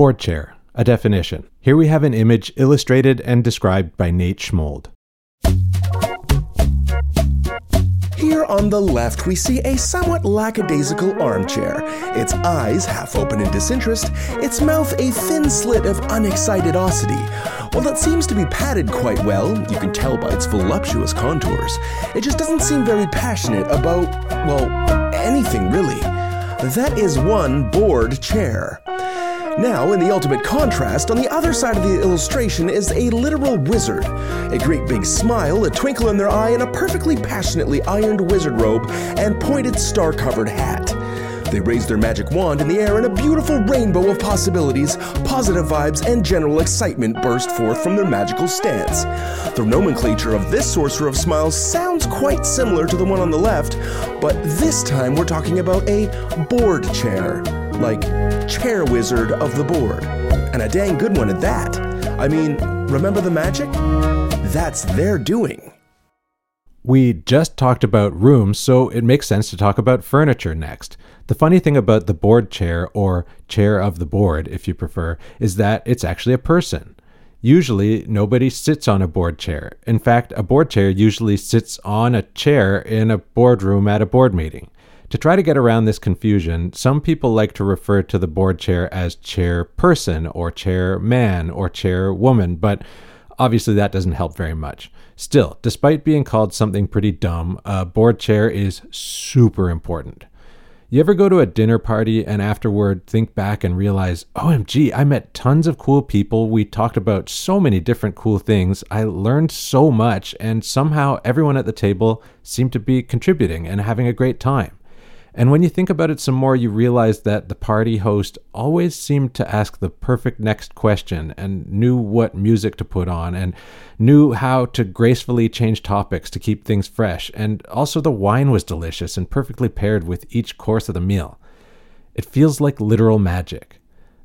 Board chair, a definition. Here we have an image illustrated and described by Nate Schmold. Here on the left, we see a somewhat lackadaisical armchair. Its eyes half open in disinterest, its mouth a thin slit of unexcited unexcitedosity. While it seems to be padded quite well, you can tell by its voluptuous contours, it just doesn't seem very passionate about, well, anything really. That is one bored chair. Now, in the ultimate contrast, on the other side of the illustration is a literal wizard. A great big smile, a twinkle in their eye, and a perfectly passionately ironed wizard robe and pointed star covered hat. They raise their magic wand in the air, and a beautiful rainbow of possibilities, positive vibes, and general excitement burst forth from their magical stance. The nomenclature of this Sorcerer of Smiles sounds quite similar to the one on the left, but this time we're talking about a board chair like chair wizard of the board. And a dang good one at that. I mean, remember the magic? That's their doing. We just talked about rooms, so it makes sense to talk about furniture next. The funny thing about the board chair, or chair of the board if you prefer, is that it's actually a person. Usually, nobody sits on a board chair. In fact, a board chair usually sits on a chair in a boardroom at a board meeting. To try to get around this confusion, some people like to refer to the board chair as chairperson or chairman or chairwoman, but obviously that doesn't help very much. Still, despite being called something pretty dumb, a board chair is super important. You ever go to a dinner party and afterward think back and realize, OMG, I met tons of cool people. We talked about so many different cool things. I learned so much, and somehow everyone at the table seemed to be contributing and having a great time. And when you think about it some more, you realize that the party host always seemed to ask the perfect next question and knew what music to put on and knew how to gracefully change topics to keep things fresh. And also, the wine was delicious and perfectly paired with each course of the meal. It feels like literal magic.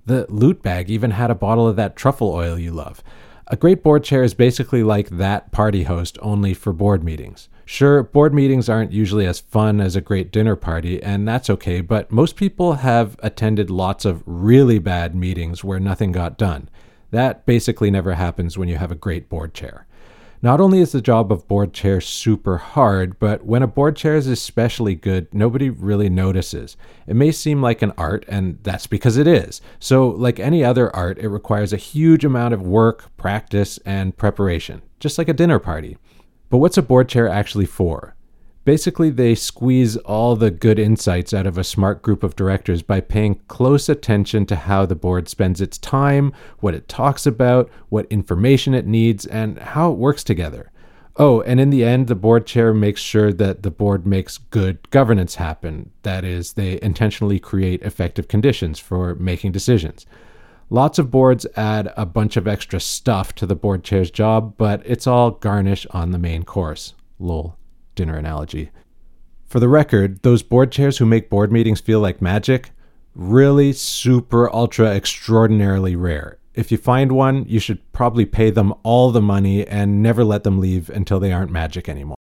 The loot bag even had a bottle of that truffle oil you love. A great board chair is basically like that party host, only for board meetings. Sure, board meetings aren't usually as fun as a great dinner party, and that's okay, but most people have attended lots of really bad meetings where nothing got done. That basically never happens when you have a great board chair. Not only is the job of board chair super hard, but when a board chair is especially good, nobody really notices. It may seem like an art, and that's because it is. So, like any other art, it requires a huge amount of work, practice, and preparation, just like a dinner party. But what's a board chair actually for? Basically, they squeeze all the good insights out of a smart group of directors by paying close attention to how the board spends its time, what it talks about, what information it needs, and how it works together. Oh, and in the end, the board chair makes sure that the board makes good governance happen. That is, they intentionally create effective conditions for making decisions. Lots of boards add a bunch of extra stuff to the board chair's job, but it's all garnish on the main course. Lol, dinner analogy. For the record, those board chairs who make board meetings feel like magic, really super ultra extraordinarily rare. If you find one, you should probably pay them all the money and never let them leave until they aren't magic anymore.